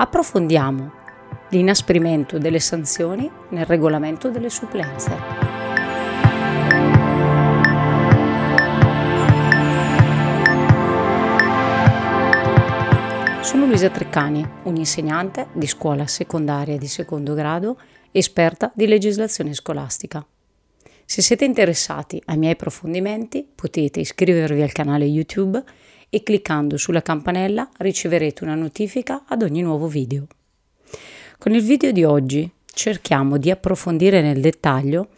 approfondiamo l'inasprimento delle sanzioni nel regolamento delle supplenze. Sono Luisa Treccani, un'insegnante di scuola secondaria di secondo grado, esperta di legislazione scolastica. Se siete interessati ai miei approfondimenti potete iscrivervi al canale YouTube e cliccando sulla campanella riceverete una notifica ad ogni nuovo video. Con il video di oggi cerchiamo di approfondire nel dettaglio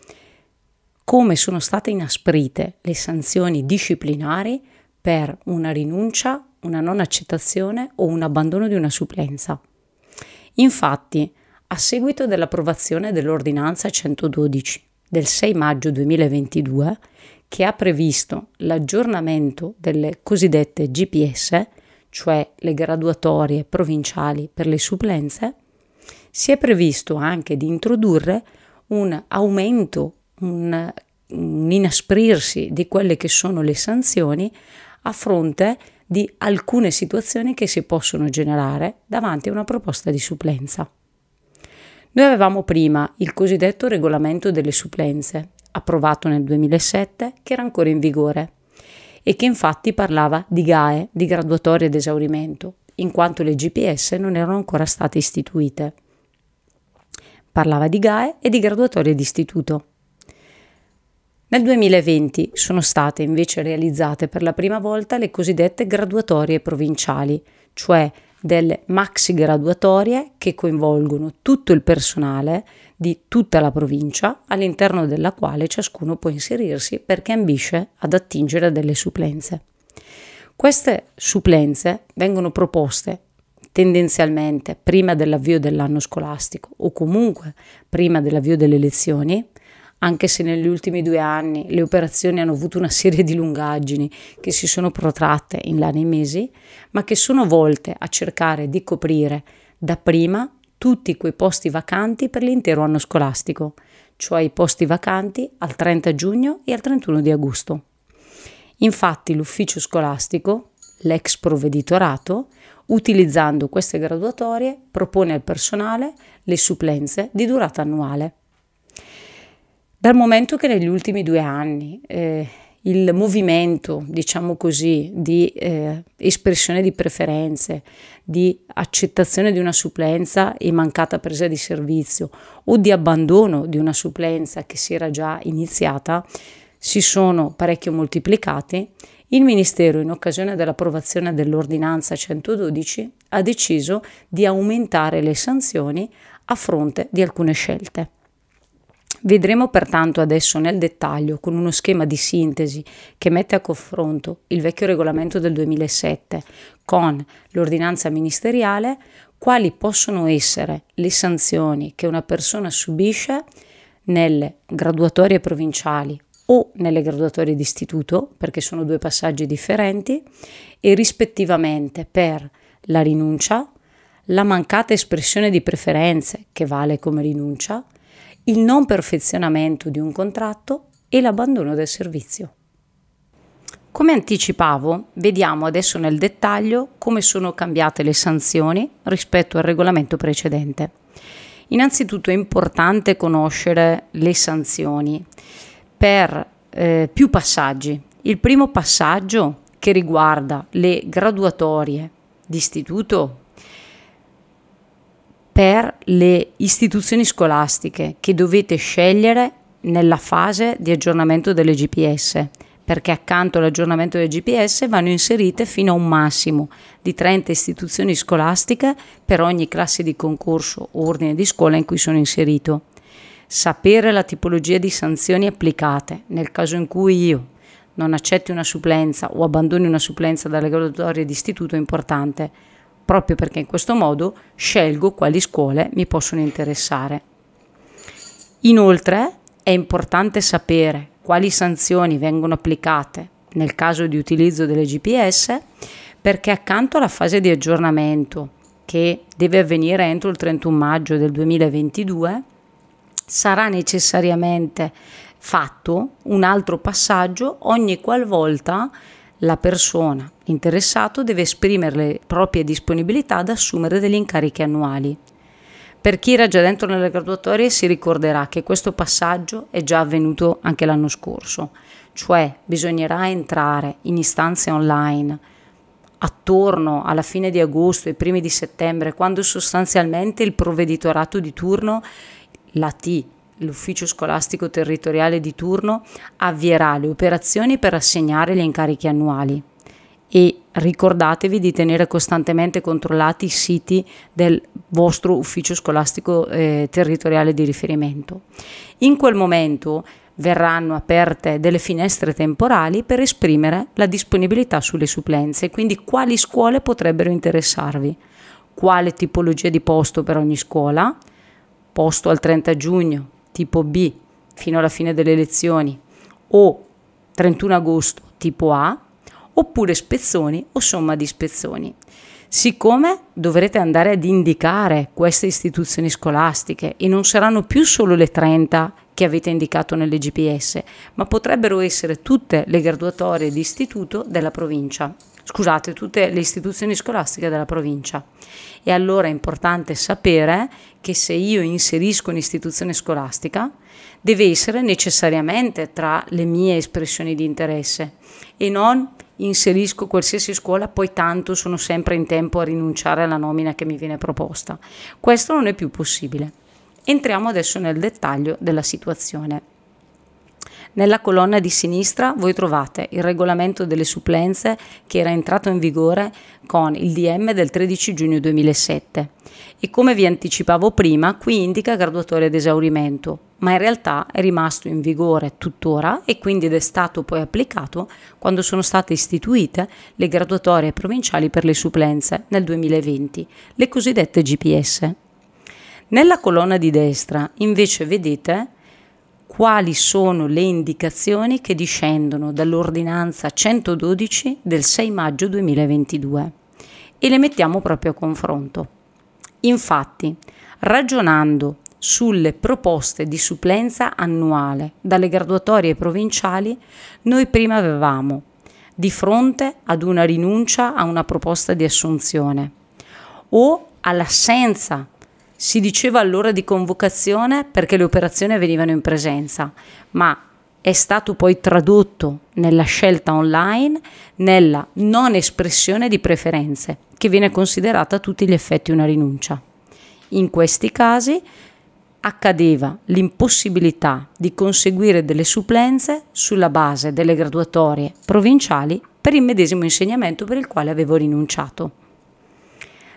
come sono state inasprite le sanzioni disciplinari per una rinuncia, una non accettazione o un abbandono di una supplenza. Infatti, a seguito dell'approvazione dell'ordinanza 112 del 6 maggio 2022 che ha previsto l'aggiornamento delle cosiddette GPS, cioè le graduatorie provinciali per le supplenze, si è previsto anche di introdurre un aumento, un, un inasprirsi di quelle che sono le sanzioni a fronte di alcune situazioni che si possono generare davanti a una proposta di supplenza. Noi avevamo prima il cosiddetto regolamento delle supplenze, approvato nel 2007, che era ancora in vigore e che infatti parlava di GAE, di graduatorie ad esaurimento, in quanto le GPS non erano ancora state istituite. Parlava di GAE e di graduatorie di istituto. Nel 2020 sono state invece realizzate per la prima volta le cosiddette graduatorie provinciali, cioè delle maxi graduatorie che coinvolgono tutto il personale di tutta la provincia all'interno della quale ciascuno può inserirsi perché ambisce ad attingere a delle supplenze. Queste supplenze vengono proposte tendenzialmente prima dell'avvio dell'anno scolastico o comunque prima dell'avvio delle lezioni anche se negli ultimi due anni le operazioni hanno avuto una serie di lungaggini che si sono protratte in là nei mesi, ma che sono volte a cercare di coprire dapprima tutti quei posti vacanti per l'intero anno scolastico, cioè i posti vacanti al 30 giugno e al 31 di agosto. Infatti l'ufficio scolastico, l'ex provveditorato, utilizzando queste graduatorie, propone al personale le supplenze di durata annuale. Dal momento che negli ultimi due anni eh, il movimento, diciamo così, di eh, espressione di preferenze, di accettazione di una supplenza e mancata presa di servizio o di abbandono di una supplenza che si era già iniziata, si sono parecchio moltiplicati, il Ministero, in occasione dell'approvazione dell'ordinanza 112, ha deciso di aumentare le sanzioni a fronte di alcune scelte. Vedremo pertanto adesso nel dettaglio, con uno schema di sintesi che mette a confronto il vecchio regolamento del 2007 con l'ordinanza ministeriale, quali possono essere le sanzioni che una persona subisce nelle graduatorie provinciali o nelle graduatorie d'istituto, perché sono due passaggi differenti, e rispettivamente per la rinuncia, la mancata espressione di preferenze, che vale come rinuncia, il non perfezionamento di un contratto e l'abbandono del servizio. Come anticipavo, vediamo adesso nel dettaglio come sono cambiate le sanzioni rispetto al regolamento precedente. Innanzitutto è importante conoscere le sanzioni per eh, più passaggi. Il primo passaggio che riguarda le graduatorie di istituto per le istituzioni scolastiche che dovete scegliere nella fase di aggiornamento delle GPS, perché accanto all'aggiornamento delle GPS vanno inserite fino a un massimo di 30 istituzioni scolastiche per ogni classe di concorso o ordine di scuola in cui sono inserito. Sapere la tipologia di sanzioni applicate nel caso in cui io non accetti una supplenza o abbandoni una supplenza dalle graduatorie di istituto è importante proprio perché in questo modo scelgo quali scuole mi possono interessare. Inoltre è importante sapere quali sanzioni vengono applicate nel caso di utilizzo delle GPS perché accanto alla fase di aggiornamento che deve avvenire entro il 31 maggio del 2022 sarà necessariamente fatto un altro passaggio ogni qualvolta la persona interessato deve esprimere le proprie disponibilità ad assumere degli incarichi annuali. Per chi era già dentro nelle graduatorie si ricorderà che questo passaggio è già avvenuto anche l'anno scorso, cioè bisognerà entrare in istanze online attorno alla fine di agosto e primi di settembre, quando sostanzialmente il provveditorato di turno, la T, l'ufficio scolastico territoriale di turno, avvierà le operazioni per assegnare gli incarichi annuali. E ricordatevi di tenere costantemente controllati i siti del vostro ufficio scolastico eh, territoriale di riferimento. In quel momento verranno aperte delle finestre temporali per esprimere la disponibilità sulle supplenze, quindi quali scuole potrebbero interessarvi, quale tipologia di posto per ogni scuola, posto al 30 giugno, tipo B, fino alla fine delle lezioni, o 31 agosto, tipo A, oppure spezzoni o somma di spezzoni. Siccome dovrete andare ad indicare queste istituzioni scolastiche e non saranno più solo le 30 che avete indicato nelle GPS, ma potrebbero essere tutte le graduatorie di istituto della provincia. Scusate, tutte le istituzioni scolastiche della provincia. E allora è importante sapere che se io inserisco un'istituzione scolastica, deve essere necessariamente tra le mie espressioni di interesse e non inserisco qualsiasi scuola, poi tanto sono sempre in tempo a rinunciare alla nomina che mi viene proposta. Questo non è più possibile. Entriamo adesso nel dettaglio della situazione. Nella colonna di sinistra voi trovate il regolamento delle supplenze che era entrato in vigore con il DM del 13 giugno 2007 e come vi anticipavo prima qui indica graduatoria ad esaurimento, ma in realtà è rimasto in vigore tuttora e quindi ed è stato poi applicato quando sono state istituite le graduatorie provinciali per le supplenze nel 2020, le cosiddette GPS. Nella colonna di destra invece vedete quali sono le indicazioni che discendono dall'ordinanza 112 del 6 maggio 2022 e le mettiamo proprio a confronto. Infatti, ragionando sulle proposte di supplenza annuale dalle graduatorie provinciali, noi prima avevamo di fronte ad una rinuncia a una proposta di assunzione o all'assenza si diceva allora di convocazione perché le operazioni avvenivano in presenza, ma è stato poi tradotto nella scelta online, nella non espressione di preferenze, che viene considerata a tutti gli effetti una rinuncia. In questi casi accadeva l'impossibilità di conseguire delle supplenze sulla base delle graduatorie provinciali per il medesimo insegnamento per il quale avevo rinunciato.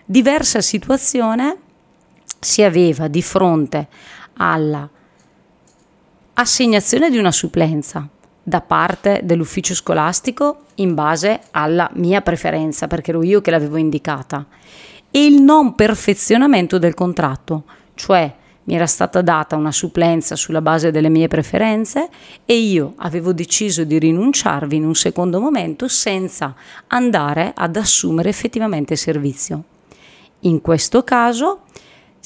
Diversa situazione si aveva di fronte alla assegnazione di una supplenza da parte dell'ufficio scolastico in base alla mia preferenza, perché ero io che l'avevo indicata, e il non perfezionamento del contratto, cioè mi era stata data una supplenza sulla base delle mie preferenze e io avevo deciso di rinunciarvi in un secondo momento senza andare ad assumere effettivamente servizio. In questo caso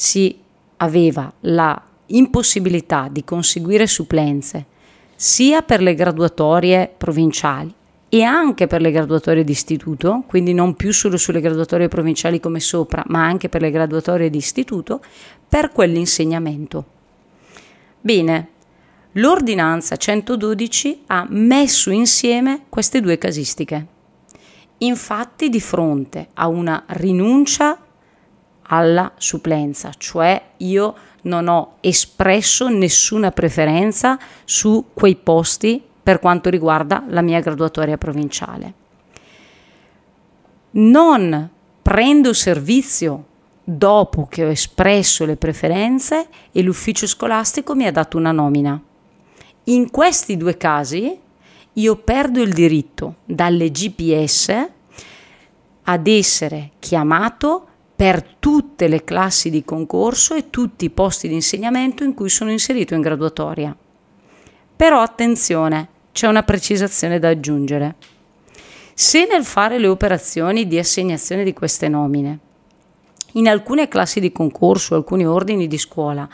si aveva la impossibilità di conseguire supplenze sia per le graduatorie provinciali e anche per le graduatorie di istituto, quindi non più solo sulle graduatorie provinciali come sopra, ma anche per le graduatorie di istituto, per quell'insegnamento. Bene, l'ordinanza 112 ha messo insieme queste due casistiche. Infatti, di fronte a una rinuncia alla supplenza, cioè io non ho espresso nessuna preferenza su quei posti per quanto riguarda la mia graduatoria provinciale. Non prendo servizio dopo che ho espresso le preferenze e l'ufficio scolastico mi ha dato una nomina. In questi due casi io perdo il diritto dalle GPS ad essere chiamato per tutte le classi di concorso e tutti i posti di insegnamento in cui sono inserito in graduatoria. Però attenzione, c'è una precisazione da aggiungere. Se nel fare le operazioni di assegnazione di queste nomine, in alcune classi di concorso, alcuni ordini di scuola,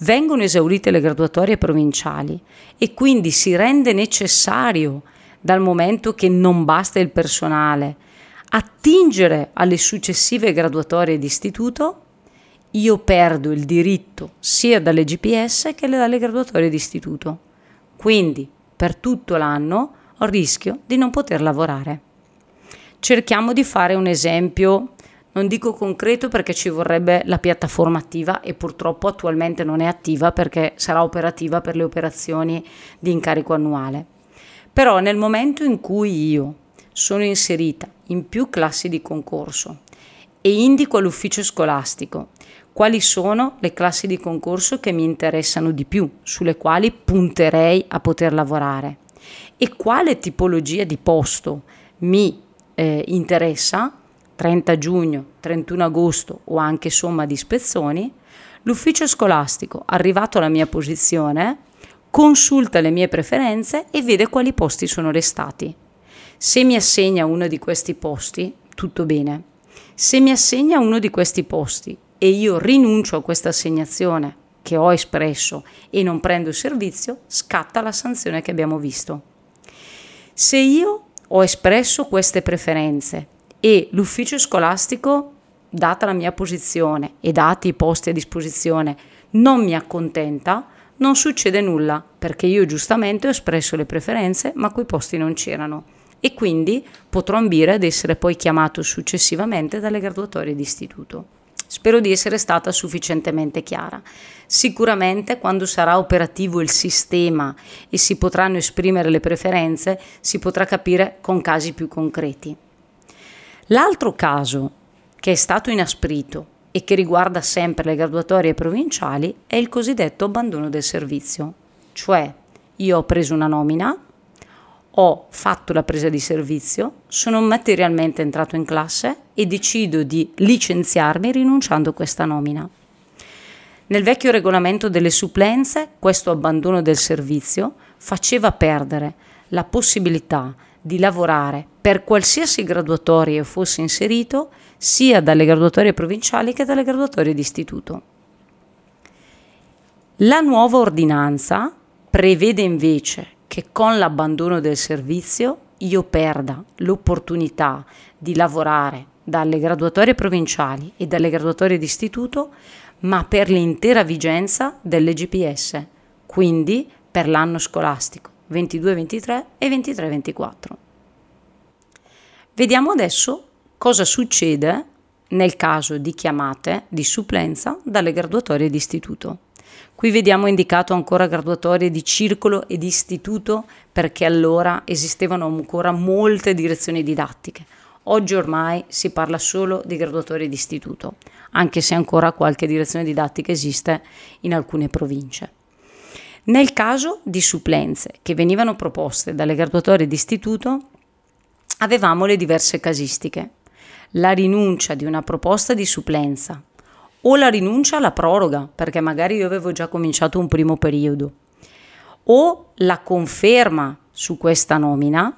vengono esaurite le graduatorie provinciali e quindi si rende necessario dal momento che non basta il personale, attingere alle successive graduatorie di istituto, io perdo il diritto sia dalle GPS che dalle graduatorie di istituto. Quindi per tutto l'anno ho il rischio di non poter lavorare. Cerchiamo di fare un esempio non dico concreto perché ci vorrebbe la piattaforma attiva e purtroppo attualmente non è attiva perché sarà operativa per le operazioni di incarico annuale. Però nel momento in cui io sono inserita in più classi di concorso e indico all'ufficio scolastico quali sono le classi di concorso che mi interessano di più, sulle quali punterei a poter lavorare e quale tipologia di posto mi eh, interessa, 30 giugno, 31 agosto o anche somma di ispezioni, l'ufficio scolastico, arrivato alla mia posizione, consulta le mie preferenze e vede quali posti sono restati. Se mi assegna uno di questi posti, tutto bene. Se mi assegna uno di questi posti e io rinuncio a questa assegnazione che ho espresso e non prendo il servizio, scatta la sanzione che abbiamo visto. Se io ho espresso queste preferenze e l'ufficio scolastico, data la mia posizione e dati i posti a disposizione, non mi accontenta, non succede nulla perché io giustamente ho espresso le preferenze ma quei posti non c'erano e quindi potrò ambire ad essere poi chiamato successivamente dalle graduatorie di istituto. Spero di essere stata sufficientemente chiara. Sicuramente quando sarà operativo il sistema e si potranno esprimere le preferenze, si potrà capire con casi più concreti. L'altro caso che è stato inasprito e che riguarda sempre le graduatorie provinciali è il cosiddetto abbandono del servizio, cioè io ho preso una nomina, ho fatto la presa di servizio, sono materialmente entrato in classe e decido di licenziarmi rinunciando a questa nomina. Nel vecchio regolamento delle supplenze, questo abbandono del servizio faceva perdere la possibilità di lavorare per qualsiasi graduatoria fosse inserito, sia dalle graduatorie provinciali che dalle graduatorie di istituto. La nuova ordinanza prevede invece che con l'abbandono del servizio io perda l'opportunità di lavorare dalle graduatorie provinciali e dalle graduatorie di istituto, ma per l'intera vigenza delle GPS, quindi per l'anno scolastico 22-23 e 23-24. Vediamo adesso cosa succede nel caso di chiamate di supplenza dalle graduatorie di istituto. Qui vediamo indicato ancora graduatorie di circolo e di istituto perché allora esistevano ancora molte direzioni didattiche. Oggi ormai si parla solo di graduatorie di istituto, anche se ancora qualche direzione didattica esiste in alcune province. Nel caso di supplenze che venivano proposte dalle graduatorie di istituto, avevamo le diverse casistiche. La rinuncia di una proposta di supplenza o la rinuncia alla proroga, perché magari io avevo già cominciato un primo periodo, o la conferma su questa nomina,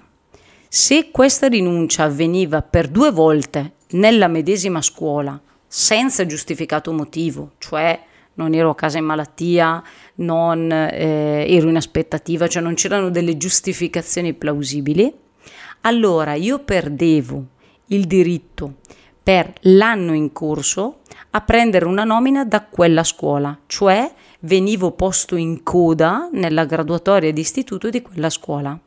se questa rinuncia avveniva per due volte nella medesima scuola senza giustificato motivo, cioè non ero a casa in malattia, non eh, ero in aspettativa, cioè non c'erano delle giustificazioni plausibili, allora io perdevo il diritto per l'anno in corso a prendere una nomina da quella scuola, cioè venivo posto in coda nella graduatoria di istituto di quella scuola.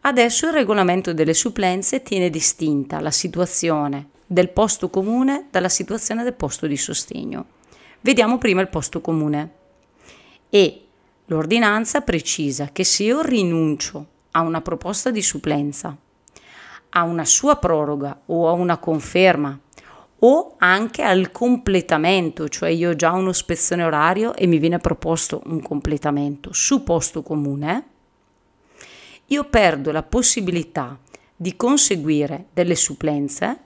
Adesso il regolamento delle supplenze tiene distinta la situazione del posto comune dalla situazione del posto di sostegno. Vediamo prima il posto comune. E l'ordinanza precisa che se io rinuncio a una proposta di supplenza, a una sua proroga o a una conferma o anche al completamento, cioè io ho già uno spezzone orario e mi viene proposto un completamento su posto comune, io perdo la possibilità di conseguire delle supplenze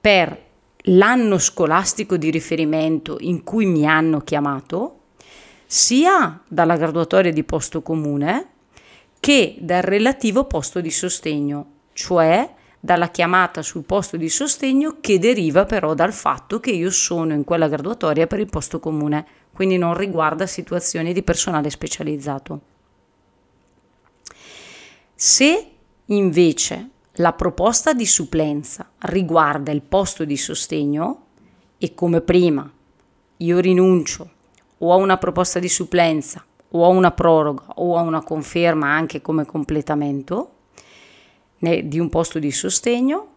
per l'anno scolastico di riferimento in cui mi hanno chiamato, sia dalla graduatoria di posto comune che dal relativo posto di sostegno, cioè dalla chiamata sul posto di sostegno che deriva però dal fatto che io sono in quella graduatoria per il posto comune, quindi non riguarda situazioni di personale specializzato. Se invece la proposta di supplenza riguarda il posto di sostegno e come prima io rinuncio o a una proposta di supplenza o a una proroga o a una conferma anche come completamento di un posto di sostegno,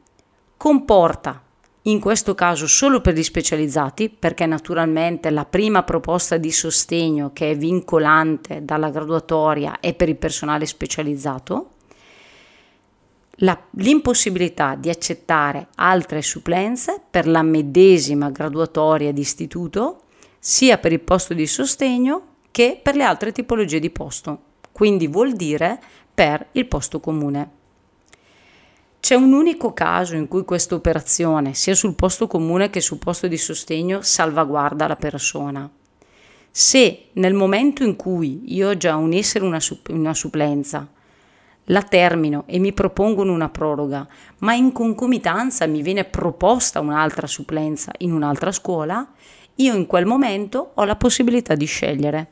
comporta in questo caso solo per gli specializzati, perché naturalmente la prima proposta di sostegno che è vincolante dalla graduatoria è per il personale specializzato, la, l'impossibilità di accettare altre supplenze per la medesima graduatoria di istituto, sia per il posto di sostegno che per le altre tipologie di posto, quindi vuol dire per il posto comune. C'è un unico caso in cui questa operazione, sia sul posto comune che sul posto di sostegno, salvaguarda la persona. Se nel momento in cui io ho già un essere una, una supplenza, la termino e mi propongono una proroga, ma in concomitanza mi viene proposta un'altra supplenza in un'altra scuola, io in quel momento ho la possibilità di scegliere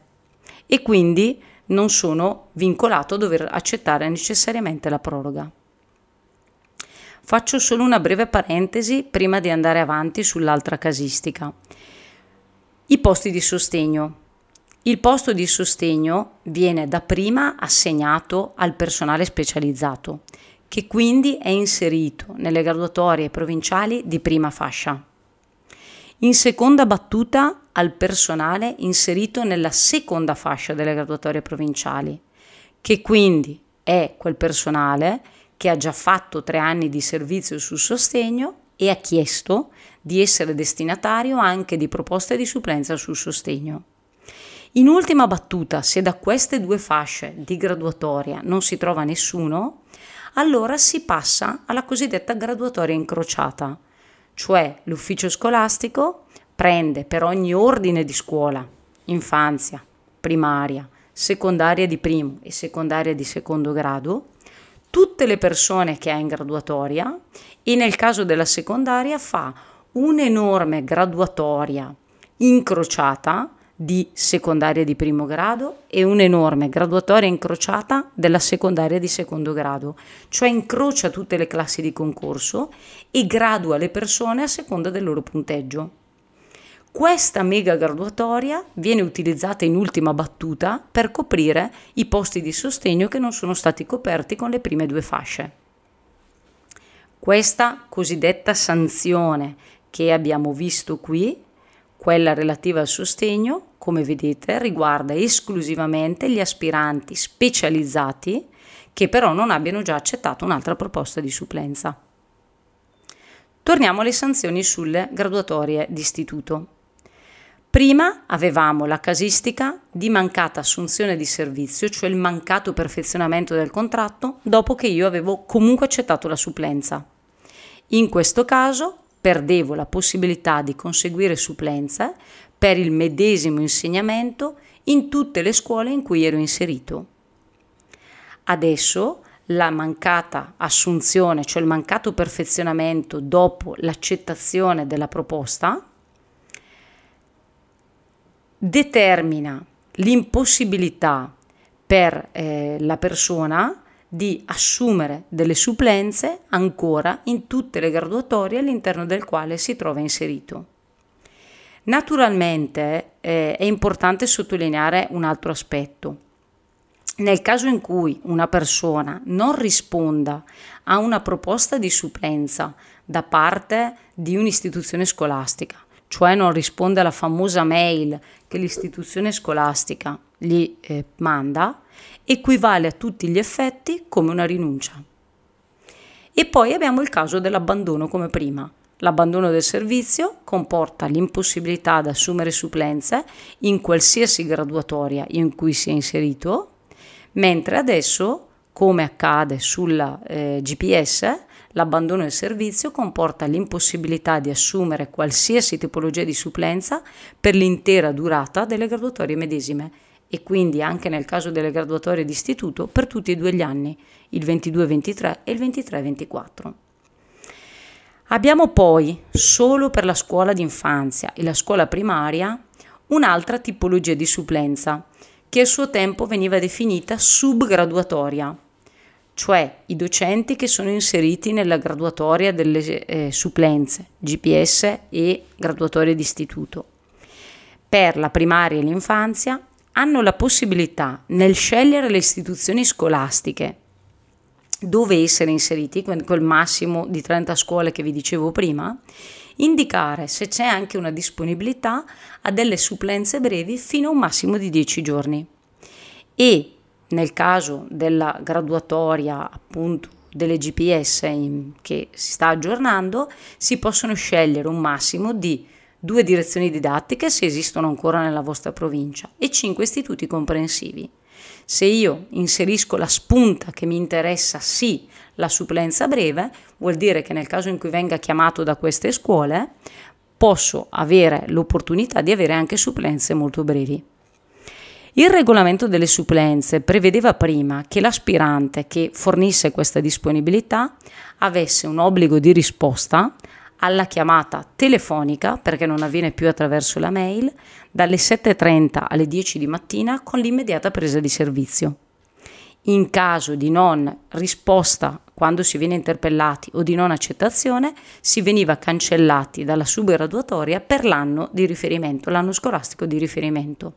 e quindi non sono vincolato a dover accettare necessariamente la proroga. Faccio solo una breve parentesi prima di andare avanti sull'altra casistica. I posti di sostegno. Il posto di sostegno viene da prima assegnato al personale specializzato, che quindi è inserito nelle graduatorie provinciali di prima fascia. In seconda battuta al personale inserito nella seconda fascia delle graduatorie provinciali, che quindi è quel personale che ha già fatto tre anni di servizio sul sostegno e ha chiesto di essere destinatario anche di proposte di supplenza sul sostegno. In ultima battuta, se da queste due fasce di graduatoria non si trova nessuno, allora si passa alla cosiddetta graduatoria incrociata, cioè l'ufficio scolastico prende per ogni ordine di scuola, infanzia, primaria, secondaria di primo e secondaria di secondo grado, tutte le persone che ha in graduatoria e nel caso della secondaria fa un'enorme graduatoria incrociata di secondaria di primo grado e un'enorme graduatoria incrociata della secondaria di secondo grado, cioè incrocia tutte le classi di concorso e gradua le persone a seconda del loro punteggio. Questa mega graduatoria viene utilizzata in ultima battuta per coprire i posti di sostegno che non sono stati coperti con le prime due fasce. Questa cosiddetta sanzione che abbiamo visto qui, quella relativa al sostegno, come vedete, riguarda esclusivamente gli aspiranti specializzati che però non abbiano già accettato un'altra proposta di supplenza. Torniamo alle sanzioni sulle graduatorie d'istituto. Prima avevamo la casistica di mancata assunzione di servizio, cioè il mancato perfezionamento del contratto dopo che io avevo comunque accettato la supplenza. In questo caso perdevo la possibilità di conseguire supplenza per il medesimo insegnamento in tutte le scuole in cui ero inserito. Adesso la mancata assunzione, cioè il mancato perfezionamento dopo l'accettazione della proposta, determina l'impossibilità per eh, la persona di assumere delle supplenze ancora in tutte le graduatorie all'interno del quale si trova inserito. Naturalmente eh, è importante sottolineare un altro aspetto. Nel caso in cui una persona non risponda a una proposta di supplenza da parte di un'istituzione scolastica, cioè non risponde alla famosa mail che l'istituzione scolastica gli eh, manda, equivale a tutti gli effetti come una rinuncia. E poi abbiamo il caso dell'abbandono come prima. L'abbandono del servizio comporta l'impossibilità di assumere supplenze in qualsiasi graduatoria in cui sia inserito, mentre adesso, come accade sulla eh, GPS, L'abbandono del servizio comporta l'impossibilità di assumere qualsiasi tipologia di supplenza per l'intera durata delle graduatorie medesime e quindi anche nel caso delle graduatorie di istituto per tutti e due gli anni, il 22-23 e il 23-24. Abbiamo poi, solo per la scuola d'infanzia e la scuola primaria, un'altra tipologia di supplenza, che a suo tempo veniva definita subgraduatoria, cioè i docenti che sono inseriti nella graduatoria delle eh, supplenze, GPS e graduatorie d'istituto. Per la primaria e l'infanzia hanno la possibilità nel scegliere le istituzioni scolastiche dove essere inseriti, quel massimo di 30 scuole che vi dicevo prima, indicare se c'è anche una disponibilità a delle supplenze brevi fino a un massimo di 10 giorni. E nel caso della graduatoria appunto delle GPS in, che si sta aggiornando, si possono scegliere un massimo di due direzioni didattiche se esistono ancora nella vostra provincia e cinque istituti comprensivi. Se io inserisco la spunta che mi interessa sì la supplenza breve, vuol dire che nel caso in cui venga chiamato da queste scuole, posso avere l'opportunità di avere anche supplenze molto brevi. Il regolamento delle supplenze prevedeva prima che l'aspirante che fornisse questa disponibilità avesse un obbligo di risposta alla chiamata telefonica, perché non avviene più attraverso la mail, dalle 7.30 alle 10 di mattina con l'immediata presa di servizio. In caso di non risposta quando si viene interpellati o di non accettazione, si veniva cancellati dalla subgraduatoria per l'anno di riferimento, l'anno scolastico di riferimento.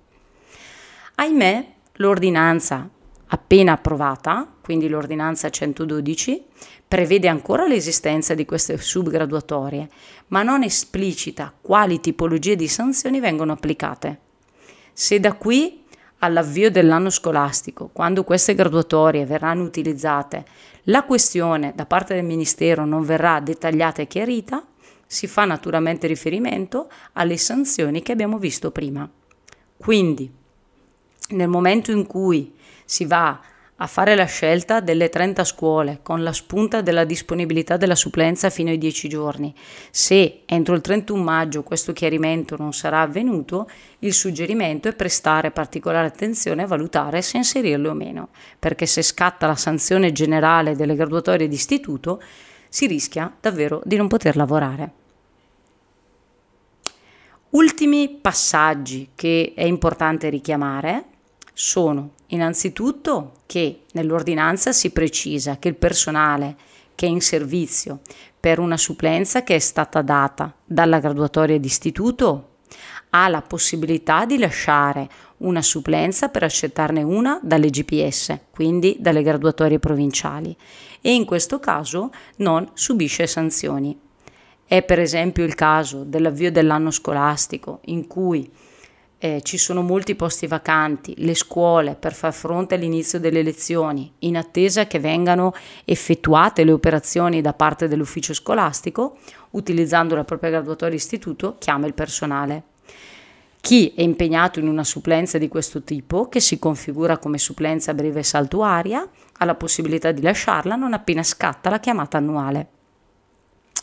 Ahimè, l'ordinanza appena approvata, quindi l'ordinanza 112, prevede ancora l'esistenza di queste subgraduatorie, ma non esplicita quali tipologie di sanzioni vengono applicate. Se da qui all'avvio dell'anno scolastico, quando queste graduatorie verranno utilizzate, la questione da parte del Ministero non verrà dettagliata e chiarita, si fa naturalmente riferimento alle sanzioni che abbiamo visto prima. Quindi, nel momento in cui si va a fare la scelta delle 30 scuole con la spunta della disponibilità della supplenza fino ai 10 giorni. Se entro il 31 maggio questo chiarimento non sarà avvenuto, il suggerimento è prestare particolare attenzione a valutare se inserirle o meno, perché se scatta la sanzione generale delle graduatorie d'istituto si rischia davvero di non poter lavorare. Ultimi passaggi che è importante richiamare sono innanzitutto che nell'ordinanza si precisa che il personale che è in servizio per una supplenza che è stata data dalla graduatoria d'istituto ha la possibilità di lasciare una supplenza per accettarne una dalle GPS, quindi dalle graduatorie provinciali, e in questo caso non subisce sanzioni. È per esempio il caso dell'avvio dell'anno scolastico in cui eh, ci sono molti posti vacanti, le scuole per far fronte all'inizio delle lezioni, in attesa che vengano effettuate le operazioni da parte dell'ufficio scolastico, utilizzando la propria graduatoria istituto, chiama il personale. Chi è impegnato in una supplenza di questo tipo, che si configura come supplenza breve saltuaria, ha la possibilità di lasciarla non appena scatta la chiamata annuale.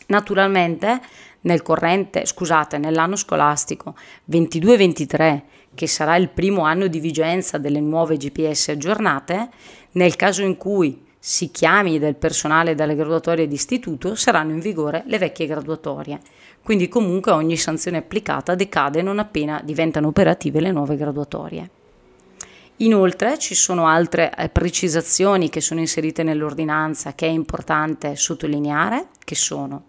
Naturalmente nel corrente, scusate, nell'anno scolastico 22-23, che sarà il primo anno di vigenza delle nuove GPS aggiornate, nel caso in cui si chiami del personale dalle graduatorie d'istituto, saranno in vigore le vecchie graduatorie. Quindi comunque ogni sanzione applicata decade non appena diventano operative le nuove graduatorie. Inoltre ci sono altre eh, precisazioni che sono inserite nell'ordinanza che è importante sottolineare, che sono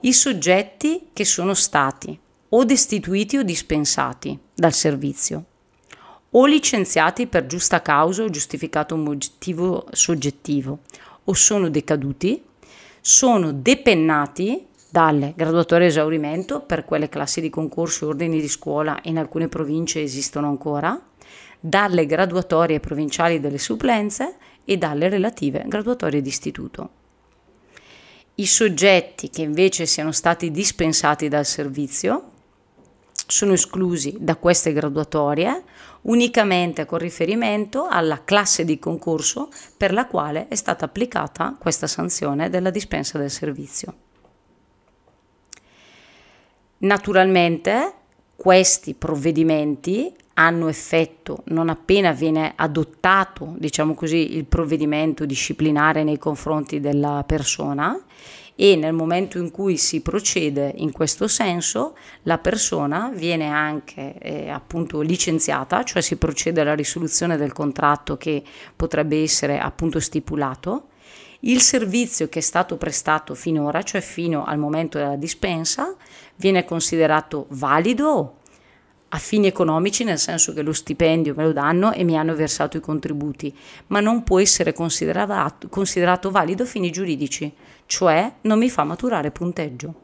i soggetti che sono stati o destituiti o dispensati dal servizio o licenziati per giusta causa o giustificato motivo soggettivo o sono decaduti, sono depennati dalle graduatorie esaurimento per quelle classi di concorso e ordini di scuola in alcune province esistono ancora, dalle graduatorie provinciali delle supplenze e dalle relative graduatorie d'istituto. I soggetti che invece siano stati dispensati dal servizio sono esclusi da queste graduatorie unicamente con riferimento alla classe di concorso per la quale è stata applicata questa sanzione della dispensa del servizio. Naturalmente questi provvedimenti hanno effetto non appena viene adottato, diciamo così, il provvedimento disciplinare nei confronti della persona e nel momento in cui si procede in questo senso la persona viene anche eh, appunto licenziata, cioè si procede alla risoluzione del contratto che potrebbe essere appunto stipulato. Il servizio che è stato prestato finora, cioè fino al momento della dispensa, viene considerato valido a fini economici, nel senso che lo stipendio me lo danno e mi hanno versato i contributi, ma non può essere considerato, considerato valido a fini giuridici, cioè non mi fa maturare punteggio.